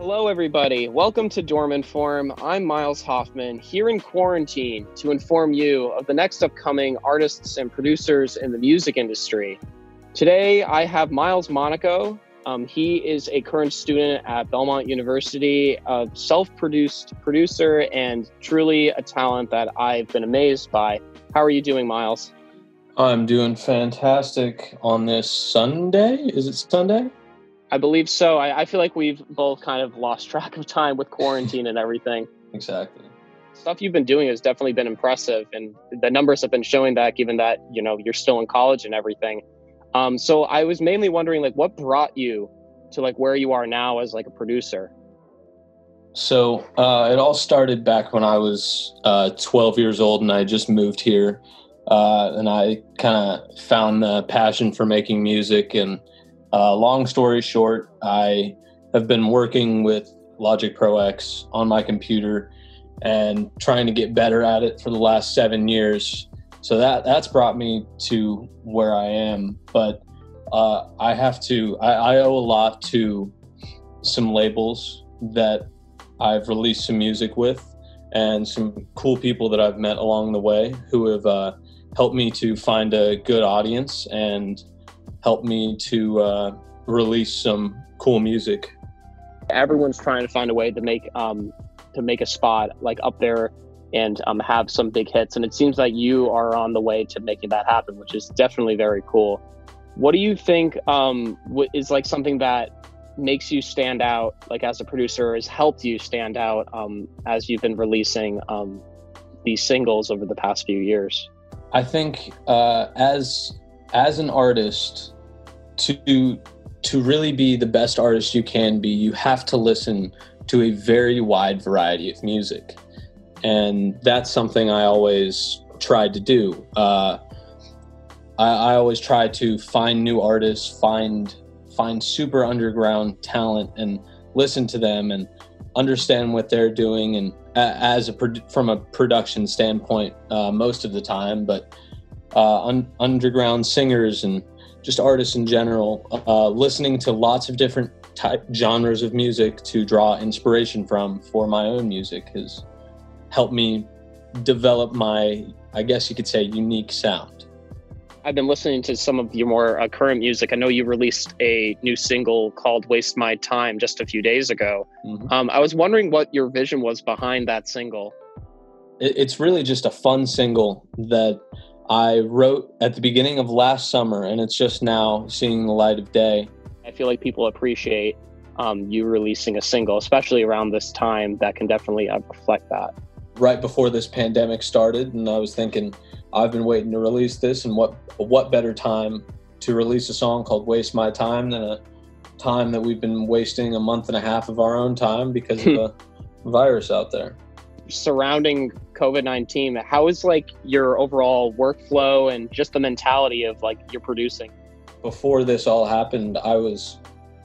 Hello, everybody. Welcome to Dorm Inform. I'm Miles Hoffman here in quarantine to inform you of the next upcoming artists and producers in the music industry. Today, I have Miles Monaco. Um, he is a current student at Belmont University, a self produced producer, and truly a talent that I've been amazed by. How are you doing, Miles? I'm doing fantastic on this Sunday. Is it Sunday? I believe so. I, I feel like we've both kind of lost track of time with quarantine and everything. Exactly. Stuff you've been doing has definitely been impressive, and the numbers have been showing that. Given that you know you're still in college and everything, um, so I was mainly wondering like what brought you to like where you are now as like a producer. So uh, it all started back when I was uh, 12 years old, and I just moved here, uh, and I kind of found the passion for making music and uh, long story short, I have been working with Logic Pro X on my computer and trying to get better at it for the last seven years. So that that's brought me to where I am. But uh, I have to I, I owe a lot to some labels that I've released some music with and some cool people that I've met along the way who have uh, helped me to find a good audience and helped me to uh, release some cool music. Everyone's trying to find a way to make um, to make a spot like up there and um, have some big hits, and it seems like you are on the way to making that happen, which is definitely very cool. What do you think um, is like something that makes you stand out, like as a producer, has helped you stand out um, as you've been releasing um, these singles over the past few years? I think uh, as as an artist to to really be the best artist you can be you have to listen to a very wide variety of music. And that's something i always tried to do. Uh, I, I always try to find new artists find find super underground talent and listen to them and understand what they're doing and as a from a production standpoint uh, most of the time but uh, un- underground singers and just artists in general, uh, listening to lots of different type genres of music to draw inspiration from for my own music has helped me develop my, I guess you could say, unique sound. I've been listening to some of your more uh, current music. I know you released a new single called Waste My Time just a few days ago. Mm-hmm. Um, I was wondering what your vision was behind that single. It's really just a fun single that I wrote at the beginning of last summer, and it's just now seeing the light of day. I feel like people appreciate um, you releasing a single, especially around this time. That can definitely reflect that. Right before this pandemic started, and I was thinking, I've been waiting to release this, and what what better time to release a song called "Waste My Time" than a time that we've been wasting a month and a half of our own time because of a virus out there surrounding COVID 19, how is like your overall workflow and just the mentality of like you're producing? Before this all happened, I was,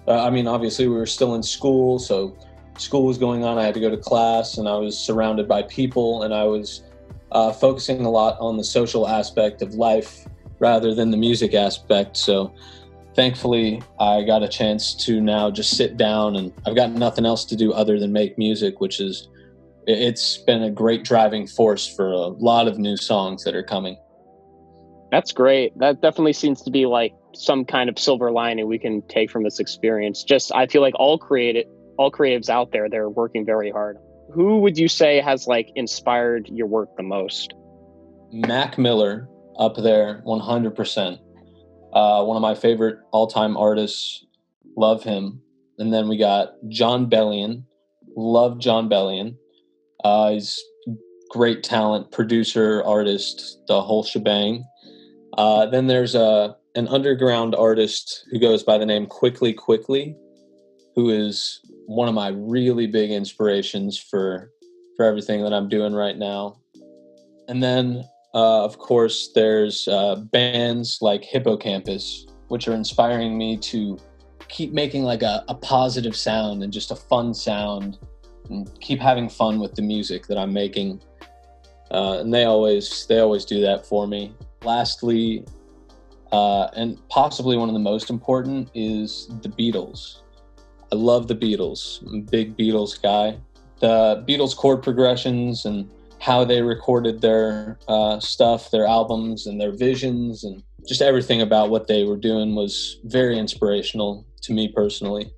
uh, I mean, obviously we were still in school, so school was going on. I had to go to class and I was surrounded by people and I was uh, focusing a lot on the social aspect of life rather than the music aspect. So thankfully, I got a chance to now just sit down and I've got nothing else to do other than make music, which is it's been a great driving force for a lot of new songs that are coming. That's great. That definitely seems to be like some kind of silver lining we can take from this experience. Just I feel like all creative all creatives out there they're working very hard. Who would you say has like inspired your work the most? Mac Miller up there 100%. Uh, one of my favorite all-time artists. Love him. And then we got Jon Bellion. Love Jon Bellion. Uh, he's great talent, producer, artist, the whole shebang. Uh, then there's a an underground artist who goes by the name Quickly Quickly, who is one of my really big inspirations for for everything that I'm doing right now. And then, uh, of course, there's uh, bands like Hippo Campus, which are inspiring me to keep making like a, a positive sound and just a fun sound and keep having fun with the music that I'm making. Uh, and they always they always do that for me. Lastly, uh, and possibly one of the most important is the Beatles. I love the Beatles. I'm a big Beatles guy. The Beatles chord progressions and how they recorded their uh, stuff, their albums, and their visions, and just everything about what they were doing was very inspirational to me personally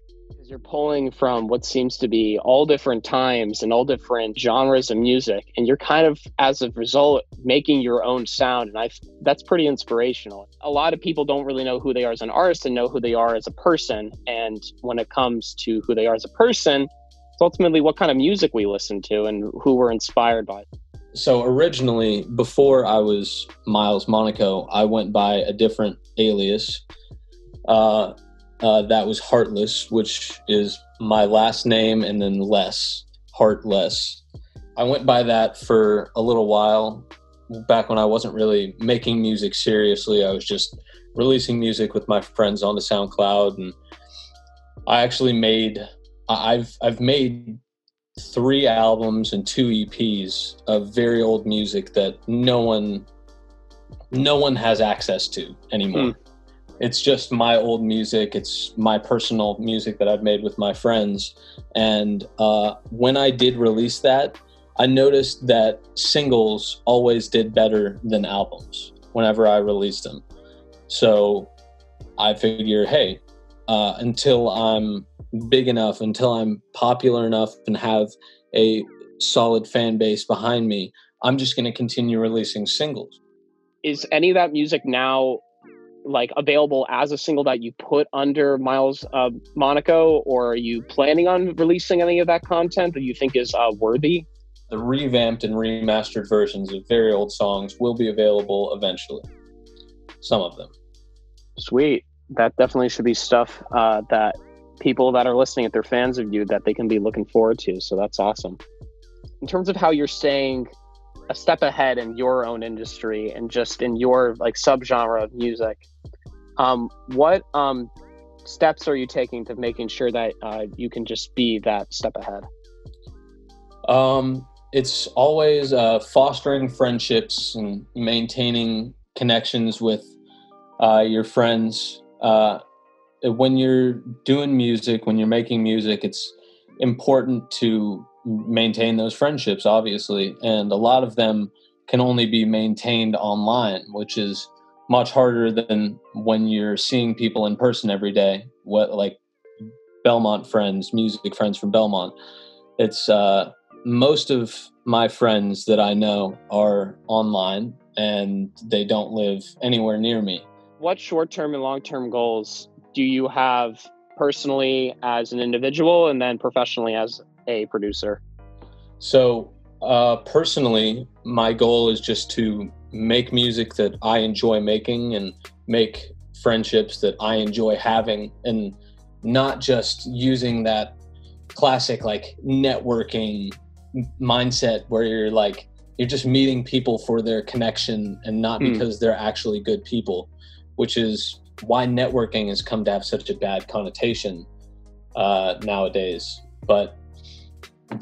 you're pulling from what seems to be all different times and all different genres of music and you're kind of as a result making your own sound and i that's pretty inspirational. A lot of people don't really know who they are as an artist and know who they are as a person and when it comes to who they are as a person it's ultimately what kind of music we listen to and who we're inspired by. So originally before i was miles monaco i went by a different alias. Uh, uh, that was Heartless, which is my last name and then less, Heartless. I went by that for a little while back when I wasn't really making music seriously. I was just releasing music with my friends on the SoundCloud and I actually made I've I've made three albums and two EPs of very old music that no one no one has access to anymore. Hmm it's just my old music. It's my personal music that i've made with my friends. And uh, when i did release that i noticed that singles always did better than albums whenever i released them. So i figure hey uh, until i'm big enough until i'm popular enough and have a solid fan base behind me i'm just going to continue releasing singles. Is any of that music now like available as a single that you put under Miles uh, Monaco, or are you planning on releasing any of that content that you think is uh, worthy? The revamped and remastered versions of very old songs will be available eventually. Some of them. Sweet. That definitely should be stuff uh, that people that are listening, if they're fans of you, that they can be looking forward to. So that's awesome. In terms of how you're staying a step ahead in your own industry and just in your like subgenre of music, um, what um, steps are you taking to making sure that uh, you can just be that step ahead? Um, it's always uh, fostering friendships and maintaining connections with uh, your friends. Uh, when you're doing music, when you're making music, it's important to maintain those friendships, obviously, and a lot of them can only be maintained online, which is much harder than when you're seeing people in person every day. What like Belmont friends, music friends from Belmont. It's uh, most of my friends that I know are online and they don't live anywhere near me. What short term and long term goals do you have personally as an individual and then professionally as a producer? So, uh, personally, my goal is just to make music that I enjoy making and make friendships that I enjoy having and not just using that classic like networking mindset where you're like you're just meeting people for their connection and not mm. because they're actually good people which is why networking has come to have such a bad connotation uh, nowadays but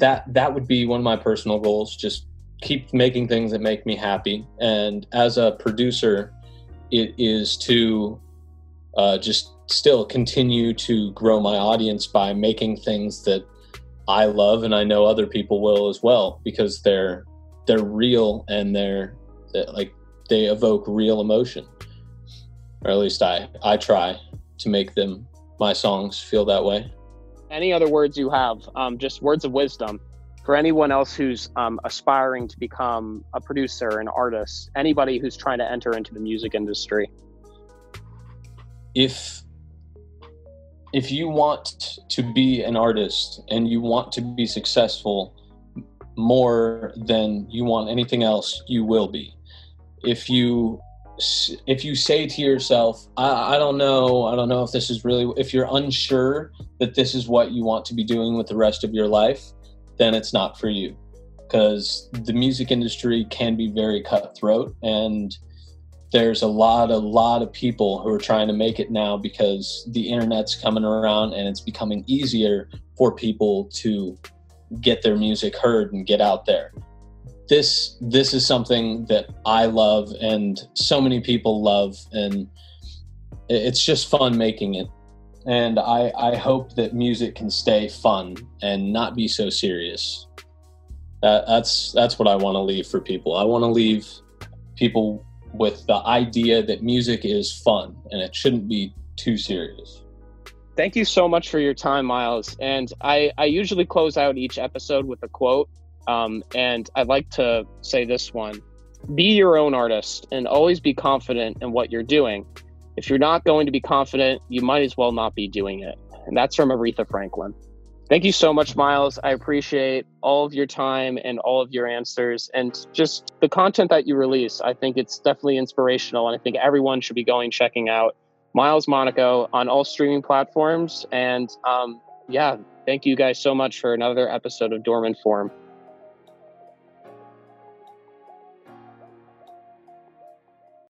that that would be one of my personal goals just keep making things that make me happy. And as a producer, it is to uh, just still continue to grow my audience by making things that I love and I know other people will as well because they're they're real and they're, they're like they evoke real emotion. Or at least I I try to make them my songs feel that way. Any other words you have? Um, just words of wisdom for anyone else who's um, aspiring to become a producer, an artist, anybody who's trying to enter into the music industry? If if you want to be an artist and you want to be successful more than you want anything else, you will be. If you if you say to yourself, I, I, don't know, I don't know if this is really, if you're unsure that this is what you want to be doing with the rest of your life, then it's not for you. Because the music industry can be very cutthroat and there's a lot a lot of people who are trying to make it now because the internet's coming around and it's becoming easier for people to get their music heard and get out there this this is something that i love and so many people love and it's just fun making it and I, I hope that music can stay fun and not be so serious. That, that's that's what I want to leave for people. I want to leave people with the idea that music is fun and it shouldn't be too serious. Thank you so much for your time, Miles. And I, I usually close out each episode with a quote. Um, and I'd like to say this one Be your own artist and always be confident in what you're doing. If you're not going to be confident, you might as well not be doing it. And that's from Aretha Franklin. Thank you so much, Miles. I appreciate all of your time and all of your answers and just the content that you release. I think it's definitely inspirational, and I think everyone should be going checking out Miles Monaco on all streaming platforms. And um, yeah, thank you guys so much for another episode of Dorm Inform.